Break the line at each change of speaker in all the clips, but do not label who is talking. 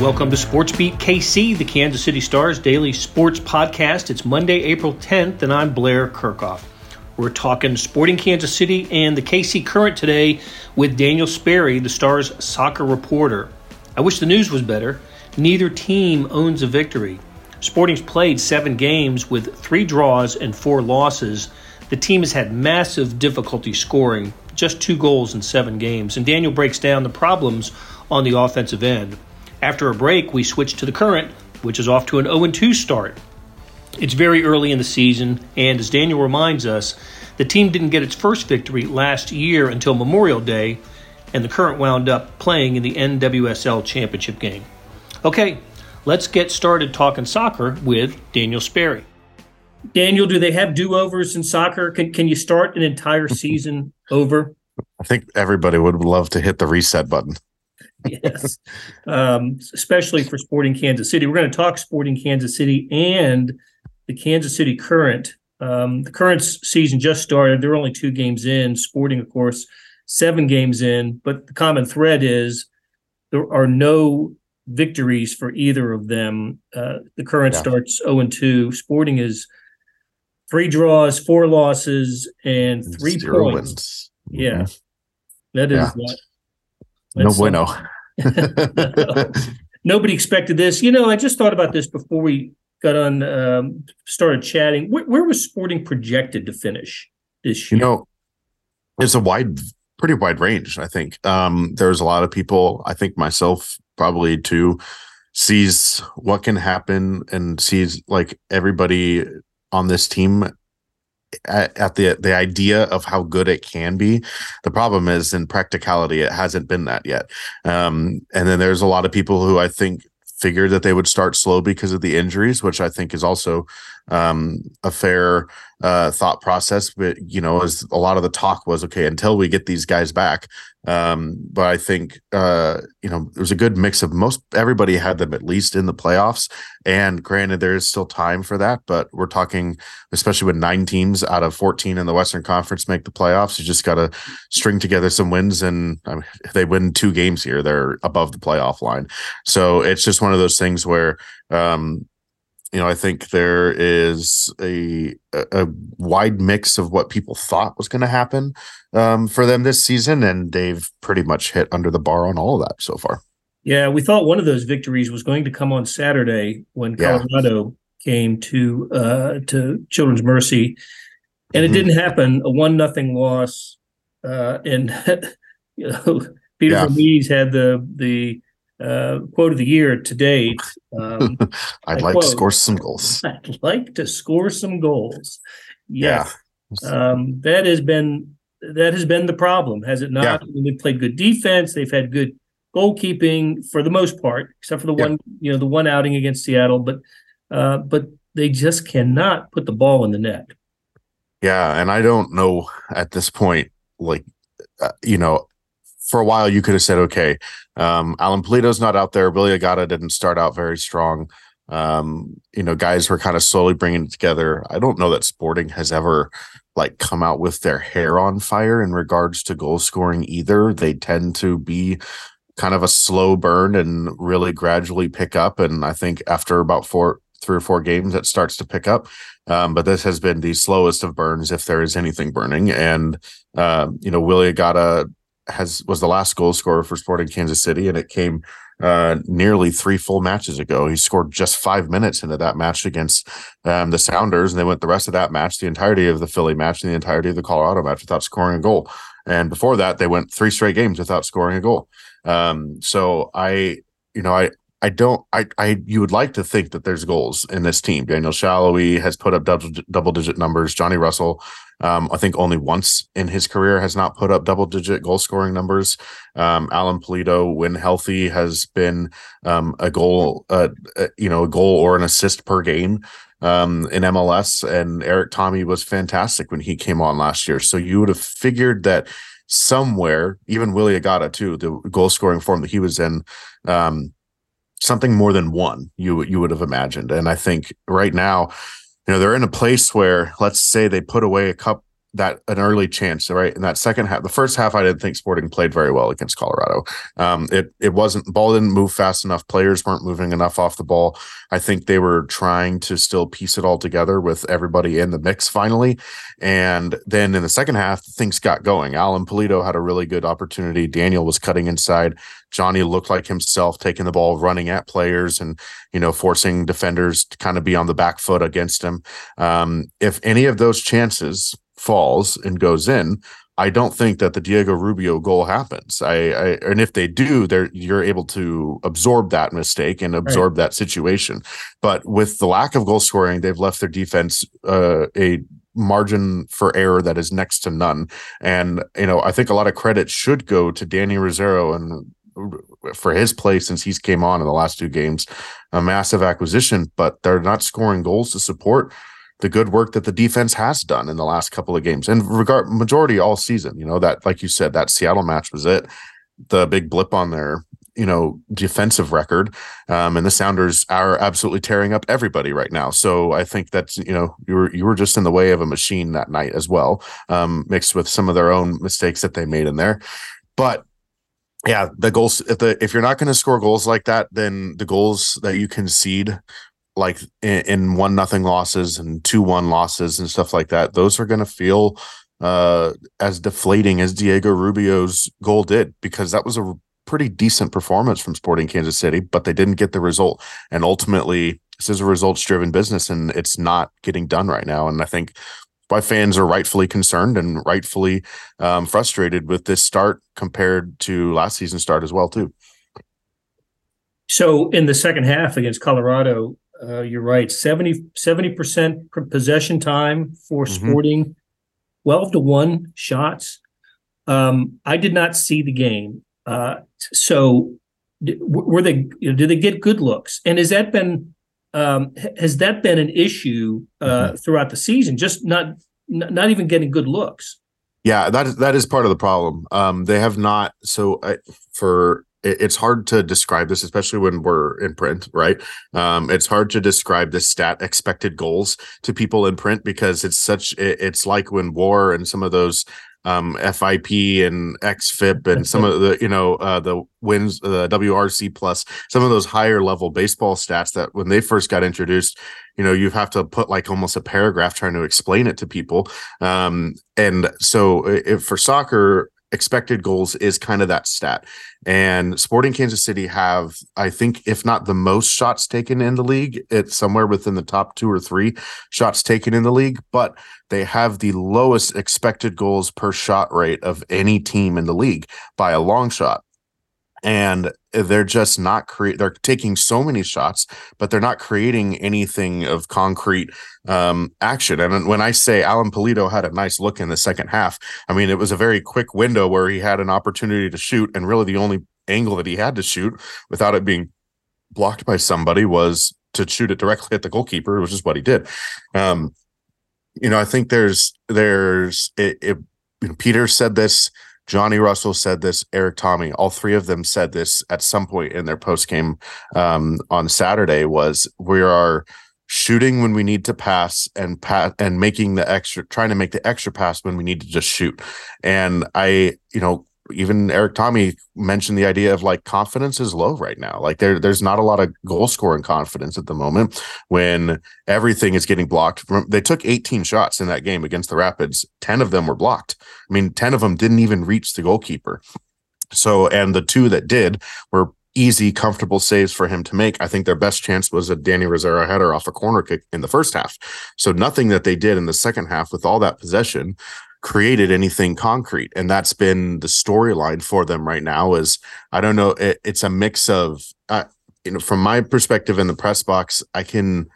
Welcome to Sports Beat KC, the Kansas City Stars daily sports podcast. It's Monday, April 10th, and I'm Blair Kerkhoff. We're talking Sporting Kansas City and the KC Current today with Daniel Sperry, the Stars soccer reporter. I wish the news was better. Neither team owns a victory. Sporting's played seven games with three draws and four losses. The team has had massive difficulty scoring, just two goals in seven games, and Daniel breaks down the problems on the offensive end. After a break, we switch to the current, which is off to an 0 2 start. It's very early in the season, and as Daniel reminds us, the team didn't get its first victory last year until Memorial Day, and the current wound up playing in the NWSL championship game. Okay, let's get started talking soccer with Daniel Sperry. Daniel, do they have do overs in soccer? Can, can you start an entire season over?
I think everybody would love to hit the reset button
yes, um, especially for Sporting Kansas City. We're going to talk Sporting Kansas City and the Kansas City Current. Um, the current season just started. They're only two games in. Sporting, of course, seven games in. But the common thread is there are no victories for either of them. Uh, the current yeah. starts 0 and 2. Sporting is three draws, four losses, and three Zero points. Wins. Yeah. Mm-hmm. That is yeah.
no bueno.
Nobody expected this. You know, I just thought about this before we got on, um, started chatting. Where, where, was Sporting projected to finish this
year? You know, it's a wide, pretty wide range. I think um, there's a lot of people. I think myself probably too sees what can happen and sees like everybody on this team at, at, the the idea of how good it can be. The problem is in practicality, it hasn't been that yet. Um, and then there's a lot of people who I think figured that they would start slow because of the injuries, which I think is also um, a fair uh, thought process. But you know, as a lot of the talk was, okay, until we get these guys back. Um, but I think uh, you know there's a good mix of most everybody had them at least in the playoffs. And granted, there is still time for that, but we're talking, especially with nine teams out of 14 in the Western Conference make the playoffs. You just got to string together some wins, and I mean, if they win two games here, they're above the playoff line. So it's just one of those things where um, you know, I think there is a a wide mix of what people thought was going to happen um, for them this season, and they've pretty much hit under the bar on all of that so far.
Yeah, we thought one of those victories was going to come on Saturday when Colorado yeah. came to uh, to Children's Mercy, and mm-hmm. it didn't happen. A one nothing loss, uh, and you know Peter yeah. Vermes had the the uh, quote of the year to date. Um,
I'd like quote, to score some goals.
I'd like to score some goals. Yes. Yeah. Um, that has been that has been the problem, has it not? Yeah. They've played good defense. They've had good goalkeeping for the most part, except for the yeah. one you know the one outing against Seattle. But uh, but they just cannot put the ball in the net.
Yeah, and I don't know at this point, like uh, you know, for a while you could have said, okay, um, Alan Pulido's not out there. Willie Agada didn't start out very strong. Um, you know, guys were kind of slowly bringing it together. I don't know that Sporting has ever like come out with their hair on fire in regards to goal scoring either. They tend to be kind of a slow burn and really gradually pick up. And I think after about four, three or four games, it starts to pick up. Um, but this has been the slowest of burns, if there is anything burning. And uh, you know, Willie Agada has was the last goal scorer for Sporting Kansas City, and it came uh, nearly three full matches ago. He scored just five minutes into that match against um, the Sounders, and they went the rest of that match, the entirety of the Philly match, and the entirety of the Colorado match without scoring a goal. And before that, they went three straight games without scoring a goal. Um, so I, you know, I I don't. I, I. You would like to think that there's goals in this team. Daniel Salloi has put up double double digit numbers. Johnny Russell, um, I think only once in his career has not put up double digit goal scoring numbers. Um, Alan Pulido, when healthy, has been um, a goal. Uh, uh, you know, a goal or an assist per game um, in MLS. And Erik Thommy was fantastic when he came on last year. So you would have figured that somewhere, even Willie Agada too, the goal scoring form that he was in, um, something more than one you you would have imagined. And I think right now, you know, they're in a place where let's say they put away a cup that an early chance, right? In that second half, the first half, I didn't think Sporting played very well against Colorado. Um, it it wasn't ball didn't move fast enough. Players weren't moving enough off the ball. I think they were trying to still piece it all together with everybody in the mix finally. And then in the second half, things got going. Alan Pulido had a really good opportunity. Daniel was cutting inside. Johnny looked like himself, taking the ball, running at players, and you know forcing defenders to kind of be on the back foot against him. Um, if any of those chances falls and goes in, I don't think that the Diego Rubio goal happens. I, I and if they do, they you're able to absorb that mistake and absorb right. that situation. But with the lack of goal scoring, they've left their defense uh, a margin for error that is next to none. And you know, I think a lot of credit should go to Danny Rosero and for his play since he's came on in the last two games, a massive acquisition. But they're not scoring goals to support the good work that the defense has done in the last couple of games and regard majority all season. You know that, like you said, that Seattle match was it. The big blip on their you know defensive record, um, and the Sounders are absolutely tearing up everybody right now. So I think that's you know you were you were just in the way of a machine that night as well, um, mixed with some of their own mistakes that they made in there. But yeah, the goals if the if you're not going to score goals like that, then the goals that you concede like in, in one nothing losses and two one losses and stuff like that, those are going to feel uh, as deflating as Diego Rubio's goal did because that was a pretty decent performance from Sporting Kansas City, but they didn't get the result. And ultimately, this is a results driven business and it's not getting done right now. And I think why fans are rightfully concerned and rightfully um, frustrated with this start compared to last season's start as well, too.
So in the second half against Colorado, uh, you're right. 70 percent possession time for mm-hmm. Sporting, twelve to one shots. Um, I did not see the game, uh, so were they? Did they get good looks? And has that been um, has that been an issue uh, mm-hmm. throughout the season? Just not not even getting good looks.
Yeah, that is that is part of the problem. Um, they have not. So I, for it's hard to describe this, especially when we're in print, right? Um, it's hard to describe this stat expected goals to people in print because it's such, it's like when war and some of those um, FIP and XFIP and some of the, you know, uh, the wins, the WRC plus, some of those higher level baseball stats that when they first got introduced, you know, you have to put like almost a paragraph trying to explain it to people. Um, and so if for soccer, expected goals is kind of that stat. And Sporting Kansas City have, I think, if not the most shots taken in the league, it's somewhere within the top two or three shots taken in the league, but they have the lowest expected goals per shot rate of any team in the league by a long shot and they're just not create they're taking so many shots but they're not creating anything of concrete um, action. And when i say alan Pulido had a nice look in the second half i mean it was a very quick window where he had an opportunity to shoot and really the only angle that he had to shoot without it being blocked by somebody was to shoot it directly at the goalkeeper which is what he did. Um, you know i think there's there's it, it you know, peter said this Johnny Russell said this. Erik Thommy, all three of them said this at some point in their post game um, on Saturday. Was we are shooting when we need to pass and pass and making the extra, trying to make the extra pass when we need to just shoot. And I, you know, even Erik Thommy mentioned the idea of like confidence is low right now. Like there, there's not a lot of goal scoring confidence at the moment when everything is getting blocked. They took 18 shots in that game against the Rapids. 10 of them were blocked. I mean, 10 of them didn't even reach the goalkeeper. So, and the two that did were easy, comfortable saves for him to make. I think their best chance was a Danny Rosero header off a corner kick in the first half. So nothing that they did in the second half with all that possession created anything concrete and that's been the storyline for them right now is i don't know it, it's a mix of uh, you know, from my perspective in the press box, I can,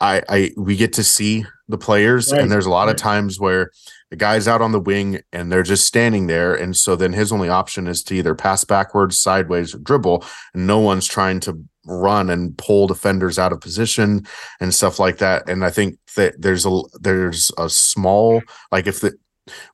I, I, we get to see the players, right. and there's a lot right. of times where the guy's out on the wing and they're just standing there, and so then his only option is to either pass backwards, sideways, or dribble, and no one's trying to run and pull defenders out of position and stuff like that. And I think that there's a there's a small like if the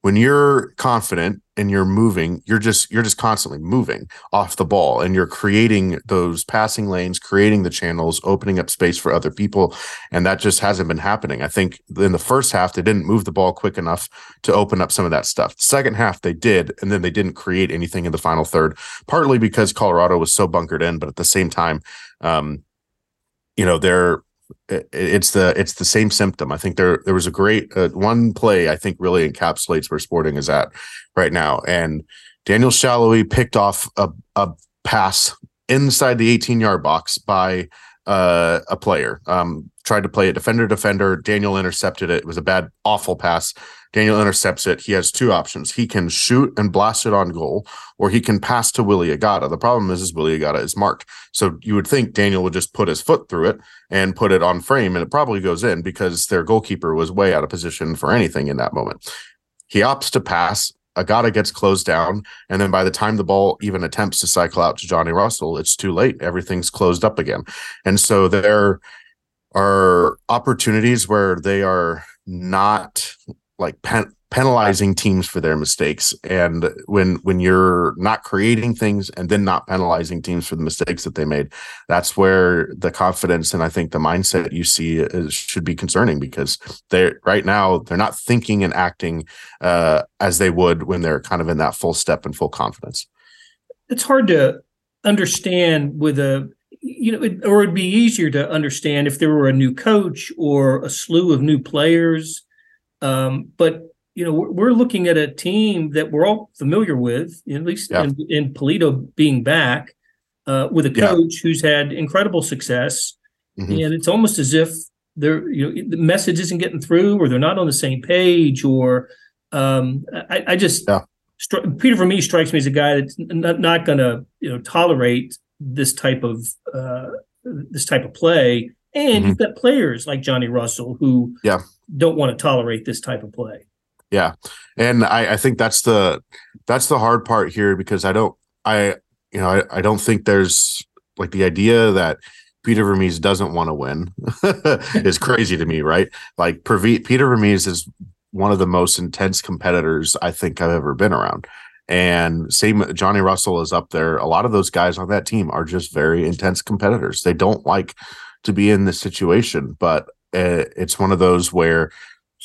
when you're confident and you're moving you're just you're just constantly moving off the ball and you're creating those passing lanes creating the channels opening up space for other people. And that just hasn't been happening. I think in the first half they didn't move the ball quick enough to open up some of that stuff. The second half they did and then they didn't create anything in the final third partly because colorado was so bunkered in but at the same time um you know they're it's the it's the same symptom. I think there there was a great uh, one play I think really encapsulates where Sporting is at right now. And Daniel Salloi picked off a a pass inside the 18 yard box by uh, a player. Um, tried to play it defender defender. Daniel intercepted it. It was a bad, awful pass. Daniel intercepts it. He has two options. He can shoot and blast it on goal, or he can pass to Willie Agada. The problem is, is Willie Agada is marked. So you would think Daniel would just put his foot through it and put it on frame, and it probably goes in because their goalkeeper was way out of position for anything in that moment. He opts to pass. Agada gets closed down, and then by the time the ball even attempts to cycle out to Johnny Russell, it's too late. Everything's closed up again, and so there are opportunities where they are not like pen- penalizing teams for their mistakes. And when when you're not creating things and then not penalizing teams for the mistakes that they made that's where the confidence and i think the mindset you see is, should be concerning because they're right now they're not thinking and acting uh, as they would when they're kind of in that full step and full confidence.
It's hard to understand with a you know it, or it'd be easier to understand if there were a new coach or a slew of new players um, but you know, we're looking at a team that we're all familiar with, at least yeah. in, in Pulido being back, uh, with a coach yeah. who's had incredible success, mm-hmm. and it's almost as if they're you know the message isn't getting through, or they're not on the same page, or um, I, I, just yeah. stri- Peter Vermes strikes me as a guy that's not, not going to you know tolerate this type of uh, this type of play, and mm-hmm. you've got players like Johnny Russell who
yeah.
Don't want to tolerate this type of play.
Yeah, and I, I think that's the that's the hard part here because I don't I you know I, I don't think there's like the idea that Peter Vermes doesn't want to win is crazy to me, right? Like Peter Vermes is one of the most intense competitors I think I've ever been around. And same Johnny Russell is up there. A lot of those guys on that team are just very intense competitors. They don't like to be in this situation, but it's one of those where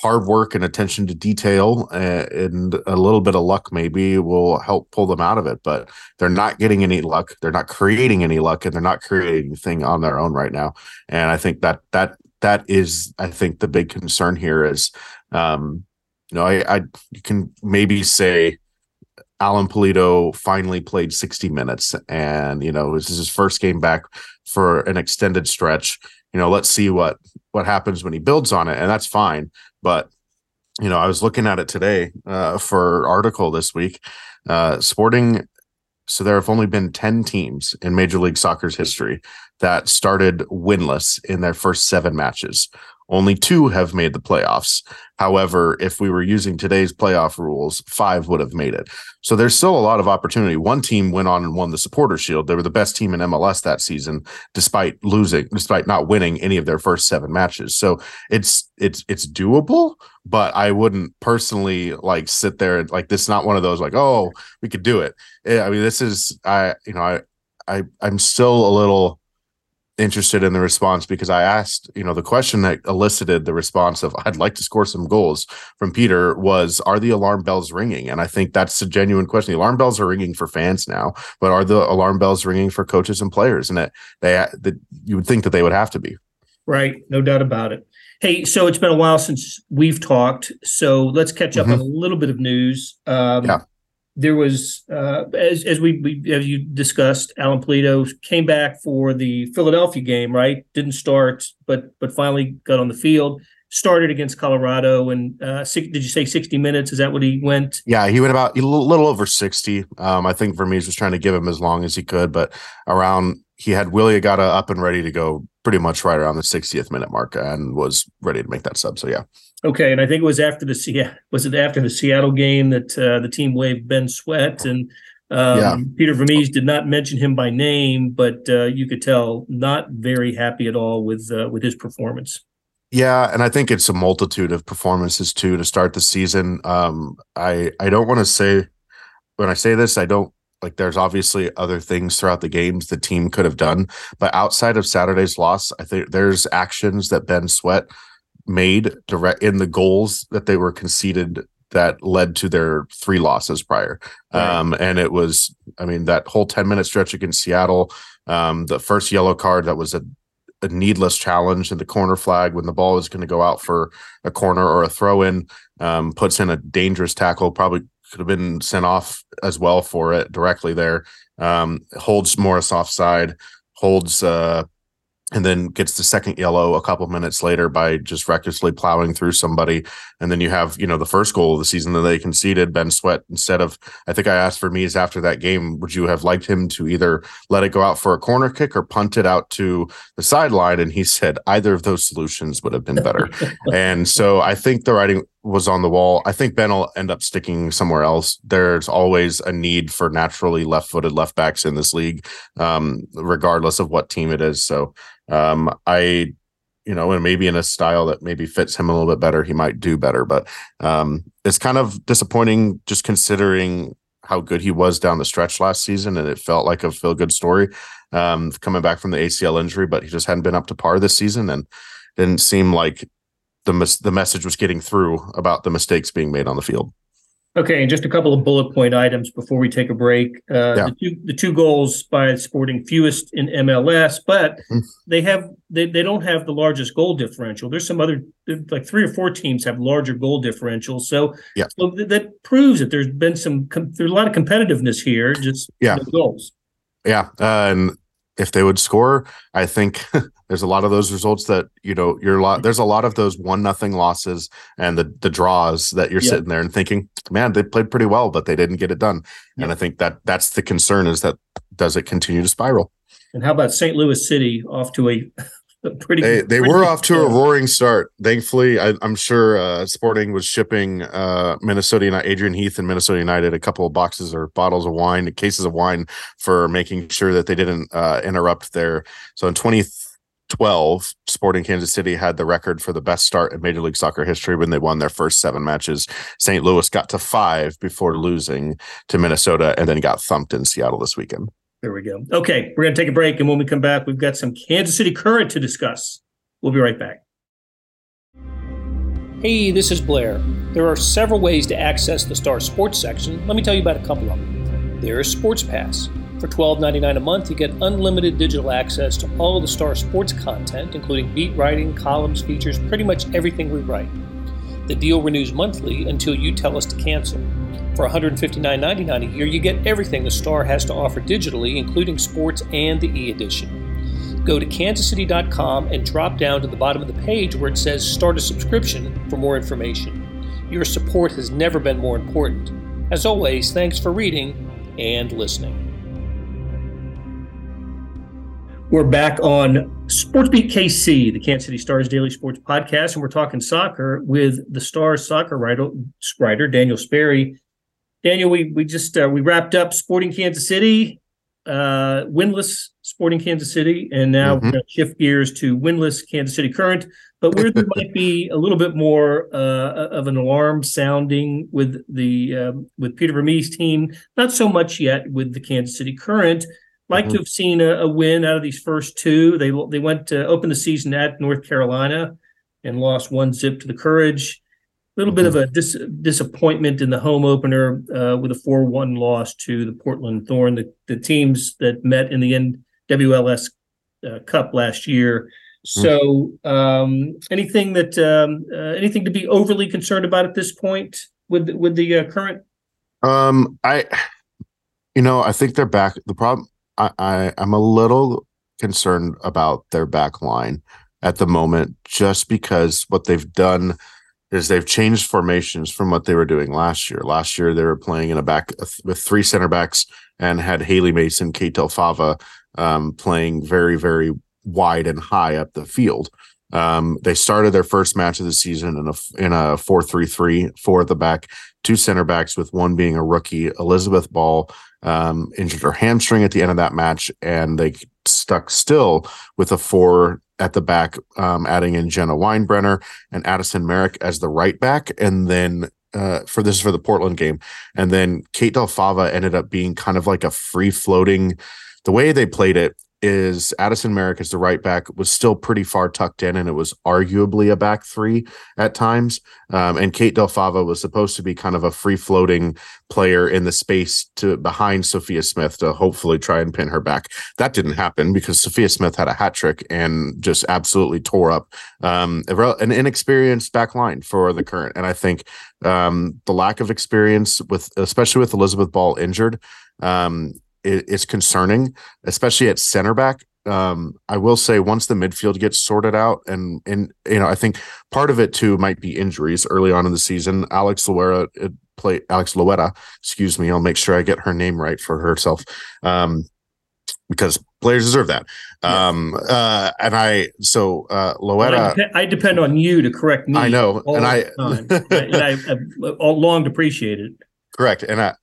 hard work and attention to detail uh, and a little bit of luck maybe will help pull them out of it but they're not getting any luck. They're not creating any luck and they're not creating anything on their own right now. And i think that that that is i think the big concern here is um you know i i you can maybe say Alan Pulido finally played 60 minutes and you know this is his first game back for an extended stretch you know let's see what what happens when he builds on it and that's fine but you know, I was looking at it today uh, for article this week. Uh, sporting, so there have only been ten teams in Major League Soccer's history that started winless in their first seven matches. Only two have made the playoffs. However, if we were using today's playoff rules, five would have made it. So there's still a lot of opportunity. One team went on and won the supporter shield. They were the best team in MLS that season, despite losing, despite not winning any of their first seven matches. So it's it's it's doable, but I wouldn't personally like sit there and like this is not one of those like, oh, we could do it. Eh, I mean, this is I, you know, I I I'm still a little interested in the response because I asked, you know, the question that elicited the response of I'd like to score some goals from Peter was are the alarm bells ringing? And I think that's a genuine question. The alarm bells are ringing for fans now, but are the alarm bells ringing for coaches and players? And that they that you would think that they would have to be.
Right, no doubt about it. Hey, so it's been a while since we've talked, so let's catch up mm-hmm. on a little bit of news. Um, yeah there was uh, as as we, we, as you discussed, Alan Pulido came back for the Philadelphia game, right? Didn't start, but but finally got on the field. started against Colorado. And uh, did you say 60 minutes? Is that what he went?
Yeah, he went about a little, over 60. Um, I think Vermes was trying to give him as long as he could, but around he had Willie Agada up and ready to go pretty much right around the 60th minute mark and was ready to make that sub. So yeah.
Okay, and I think it was after the Seattle was it after the Seattle game that uh, the team waived Ben Sweat and um, yeah. Peter Vermes did not mention him by name, but uh, you could tell not very happy at all with uh, with his performance.
Yeah, and I think it's a multitude of performances too to start the season. Um, I I don't want to say when I say this, I don't like. There's obviously other things throughout the games the team could have done, but outside of Saturday's loss, I think there's actions that Ben Sweat made direct in the goals that they were conceded that led to their three losses prior. Right. Um, and it was, I mean, that whole 10 minute stretch against Seattle, um, the first yellow card that was a, a needless challenge in the corner flag when the ball is going to go out for a corner or a throw in, um, puts in a dangerous tackle, probably could have been sent off as well for it directly there. Um, holds Morris offside, holds uh, and then gets the second yellow a couple minutes later by just recklessly plowing through somebody. And then you have, you know, the first goal of the season that they conceded, Ben Sweat, instead of, I think I asked Vermes after that game, would you have liked him to either let it go out for a corner kick or punt it out to the sideline? And he said either of those solutions would have been better. and so I think the writing was on the wall. I think Ben will end up sticking somewhere else. There's always a need for naturally left footed left backs in this league, um, regardless of what team it is. So um, I, you know, and maybe in a style that maybe fits him a little bit better, he might do better. But um, it's kind of disappointing just considering how good he was down the stretch last season, and it felt like a feel good story um, coming back from the ACL injury, but he just hadn't been up to par this season, and didn't seem like the the message was getting through about the mistakes being made on the field.
Okay, and just a couple of bullet point items before we take a break. Uh, yeah. the, two, the two goals by Sporting fewest in MLS, but mm-hmm. they have they, they don't have the largest goal differential. There's some other like three or four teams have larger goal differentials. So yeah, so th- that proves that there's been some com- there's a lot of competitiveness here. Just
yeah,
goals.
Yeah, uh, and if they would score, I think there's a lot of those results that you know you're a lot. There's a lot of those one nothing losses and the the draws that you're sitting there and thinking, man, they played pretty well, but they didn't get it done. And I think that that's the concern is that does it continue to spiral?
And how about St. Louis City off to a pretty.
They, they
pretty
were off to a roaring start. Thankfully, I, am sure uh, Sporting was shipping uh, Minnesota United, Adrian Heath and Minnesota United a couple of boxes or bottles of wine, cases of wine for making sure that they didn't uh, interrupt their. So in 2012, Sporting Kansas City had the record for the best start in Major League Soccer history when they won their first seven matches. St. Louis got to five before losing to Minnesota and then got thumped in Seattle this weekend.
There we go. Okay, we're going to take a break. And when we come back, we've got some Kansas City Current to discuss. We'll be right back. Hey, this is Blair. There are several ways to access the Star Sports section. Let me tell you about a couple of them. There is Sports Pass. For $12.99 a month, you get unlimited digital access to all the Star Sports content, including beat writing, columns, features, pretty much everything we write. The deal renews monthly until you tell us to cancel. For $159.99 a year, you get everything the Star has to offer digitally, including sports and the e edition. Go to kansascity.com and drop down to the bottom of the page where it says Start a subscription for more information. Your support has never been more important. As always, thanks for reading and listening. We're back on SportsBeat KC, the Kansas City Stars Daily Sports Podcast, and we're talking soccer with the Stars soccer writer, writer Daniel Sperry. Daniel, we we just uh, we wrapped up Sporting Kansas City, uh, winless Sporting Kansas City, and now mm-hmm. we're going to shift gears to winless Kansas City Current. But where there might be a little bit more uh, of an alarm sounding with the um, with Peter Vermes' team, not so much yet with the Kansas City Current. Like mm-hmm. to have seen a, a, win out of these first two. They they went to open the season at North Carolina and lost one zip to the Courage little bit of a dis- disappointment in the home opener uh, with a 4-1 loss to the Portland Thorn, the, the teams that met in the NWSL uh, Cup last year. So, um, anything that um, uh, anything to be overly concerned about at this point with with the uh, current?
Um, I, you know, I think they're back. The problem, I, I, I'm a little concerned about their back line. at the moment, just because what they've done is they've changed formations from what they were doing last year. Last year they were playing in a back with three center backs and had Haley Mason, Kate Del Fava um, playing very very wide and high up the field. Um, they started their first match of the season in a in a four three three, four at the back, two center backs, with one being a rookie. Elizabeth Ball um, injured her hamstring at the end of that match, and they stuck still with a four at the back, um, adding in Jenna Winebrenner and Addison Merrick as the right back, and then uh, for this is for the Portland game, and then Kate Del Fava ended up being kind of like a free floating. The way they played it is Addison Merrick as the right back was still pretty far tucked in, and it was arguably a back three at times. Um, and Kate Del Fava was supposed to be kind of a free floating player in the space to behind Sophia Smith to hopefully try and pin her back. That didn't happen because Sophia Smith had a hat trick and just absolutely tore up um, an inexperienced back line for the current. And I think um, the lack of experience with, especially with Elizabeth Ball injured, um, is concerning, especially at center back. Um, I will say once the midfield gets sorted out, and and you know, I think part of it too might be injuries early on in the season. Alex Loera uh, play Alex Loera, excuse me. I'll make sure I get her name right for herself. Um, because players deserve that. Um, uh, and I, so, uh, Loera,
I depend, I, depend on you to correct me.
I know. And I,
and I, have long appreciated.
Correct. And I,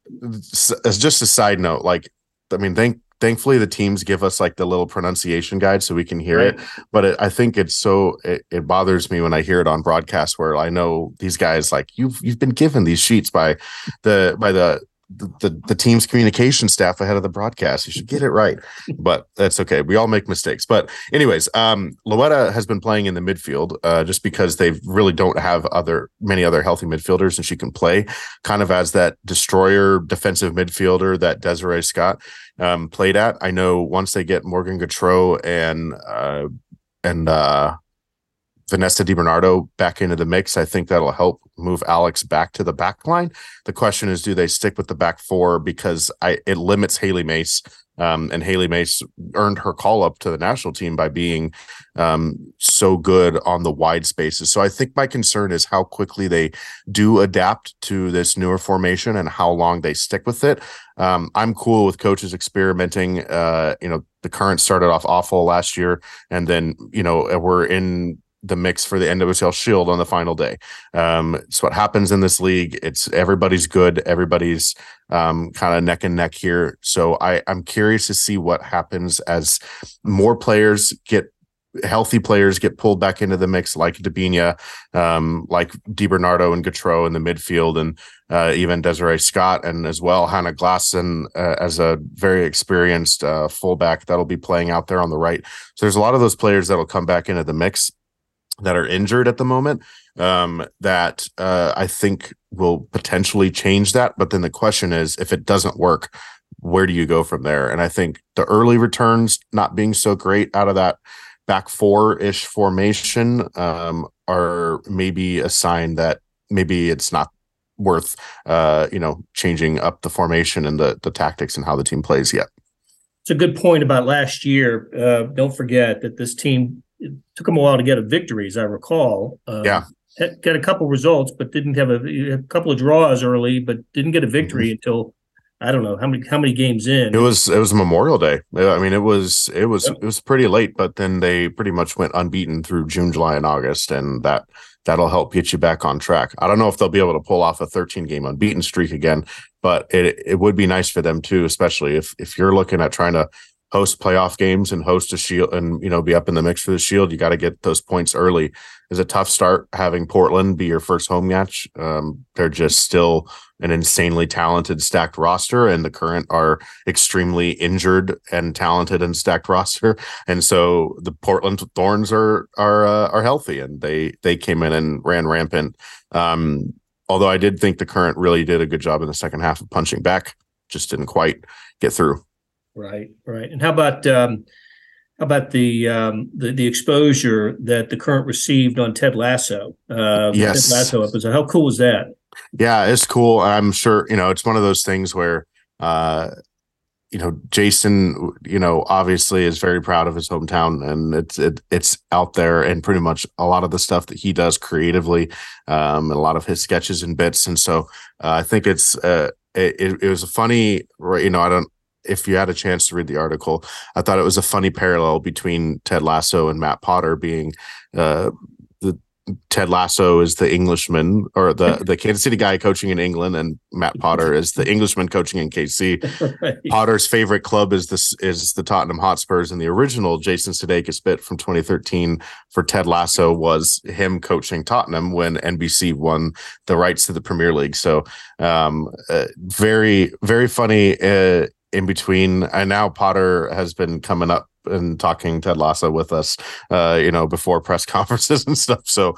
as just a side note, like I mean, thank thankfully the teams give us like the little pronunciation guide so we can hear right. it but it, i think it's so it, it, bothers me when i hear it on broadcast where i know these guys like you've you've been given these sheets by the by the the, the, the team's communication staff ahead of the broadcast. You should get it right, but that's okay. We all make mistakes. But anyways, um, Loera has been playing in the midfield uh, just because they really don't have other many other healthy midfielders, and she can play kind of as that destroyer defensive midfielder that Desiree Scott um, played at. I know once they get Morgan Gautreau and uh, and uh, Vanessa DiBernardo back into the mix. I think that'll help move Alex back to the back line. The question is, do they stick with the back four because I it limits Hailie Mace, um, and Hailie Mace earned her call up to the national team by being um, so good on the wide spaces. So I think my concern is how quickly they do adapt to this newer formation and how long they stick with it. Um, I'm cool with coaches experimenting. Uh, you know, the current started off awful last year, and then you know we're in the mix for the NWSL Shield on the final day. Um, it's what happens in this league. It's everybody's good. Everybody's um, kind of neck and neck here. So I, I'm curious to see what happens as more players get healthy players get pulled back into the mix, like Debinha, um, like DiBernardo and Gautreau in the midfield, and uh, even Desiree Scott, and as well Hannah Glasson uh, as a very experienced uh, fullback that'll be playing out there on the right. So there's a lot of those players that'll come back into the mix that are injured at the moment um, that uh, I think will potentially change that. But then the question is, if it doesn't work, where do you go from there? And I think the early returns not being so great out of that back four ish formation um, are maybe a sign that maybe it's not worth uh, you know changing up the formation and the the tactics and how the team plays yet.
It's a good point about last year. Uh, don't forget that this team it took them a while to get a victory, as I recall.
Um, yeah.
Got a couple results, but didn't have a, a, couple of draws early, but didn't get a victory mm-hmm. until I don't know how many how many games in.
It was it was Memorial Day. I mean, it was it was yep. it was pretty late, but then they pretty much went unbeaten through June, July, and August, and that that'll help get you back on track. I don't know if they'll be able to pull off a 13 game unbeaten streak again, but it it would be nice for them too, especially if if you're looking at trying to host playoff games and host a shield and you know be up in the mix for the shield you got to get those points early. Is a tough start having portland be your first home match. Um, they're just still an insanely talented stacked roster and the current are extremely injured and talented and stacked roster. And so the portland thorns are are uh, are healthy and they they came in and ran rampant. Um, although i did think the current really did a good job in the second half of punching back just didn't quite get through
Right, right. And how about um, how about the, um, the the exposure that the current received on Ted Lasso?
Uh, yes,
Ted Lasso episode. How cool was that?
Yeah, it's cool. I'm sure you know it's one of those things where uh, you know, Jason, you know, obviously is very proud of his hometown, and it's it, it's out there, and pretty much a lot of the stuff that he does creatively, um, and a lot of his sketches and bits, and so uh, I think it's uh, it, it was a funny, you know, I don't if you had a chance to read the article, I thought it was a funny parallel between Ted Lasso and Matt Potter being uh, Ted Lasso is the Englishman or the the Kansas City guy coaching in England, and Matt Potter is the Englishman coaching in KC. right. Potter's favorite club is this is the Tottenham Hotspurs, and the original Jason Sudeikis bit from 2013 for Ted Lasso was him coaching Tottenham when NBC won the rights to the Premier League. So, um, uh, very very funny. Uh, in between, and now Potter has been coming up and talking Ted Lasso with us, uh, you know, before press conferences and stuff. So,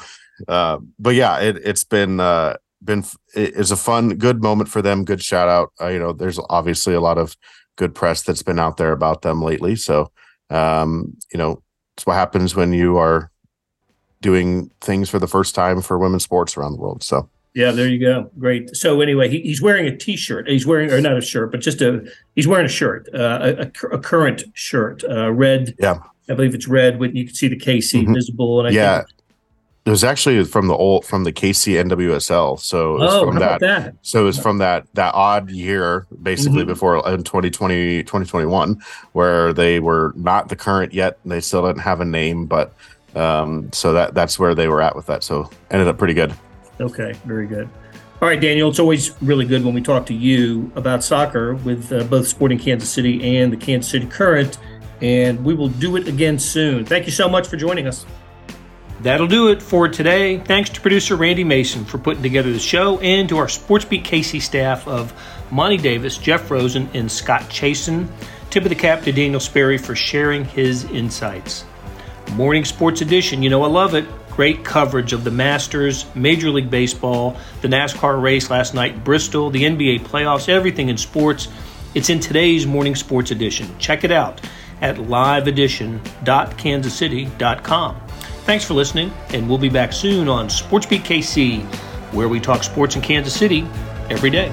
uh, but yeah, it, it's been uh, been it's a fun, good moment for them. Good shout out. Uh, you know, there's obviously a lot of good press that's been out there about them lately. So, um, you know, it's what happens when you are doing things for the first time for women's sports around the world. So.
Yeah, there you go. Great. So anyway, he, he's wearing a T-shirt. He's wearing, or not a shirt, but just a. He's wearing a shirt, uh, a, a, current shirt, uh, red.
Yeah,
I believe it's red. With you can see the KC mm-hmm. visible,
and I yeah, it was actually from the old from the KC NWSL. So it was
oh,
from
that, that,
So it was from that that odd year, basically mm-hmm. before in 2020, 2021, where they were not the current yet. They still didn't have a name, but um, so that that's where they were at with that. So ended up pretty good.
Okay, very good. All right, Daniel, it's always really good when we talk to you about soccer with uh, both Sporting Kansas City and the Kansas City Current, and we will do it again soon. Thank you so much for joining us. That'll do it for today. Thanks to producer Randy Mason for putting together the show and to our SportsBeat KC staff of Monty Davis, Jeff Rosen, and Scott Chasen. Tip of the cap to Daniel Sperry for sharing his insights. Morning Sports Edition, you know I love it great coverage of the Masters, Major League Baseball, the NASCAR race last night, Bristol, the NBA playoffs, everything in sports. It's in today's Morning Sports Edition. Check it out at liveedition.kansascity.com. Thanks for listening, and we'll be back soon on SportsBeat KC, where we talk sports in Kansas City every day.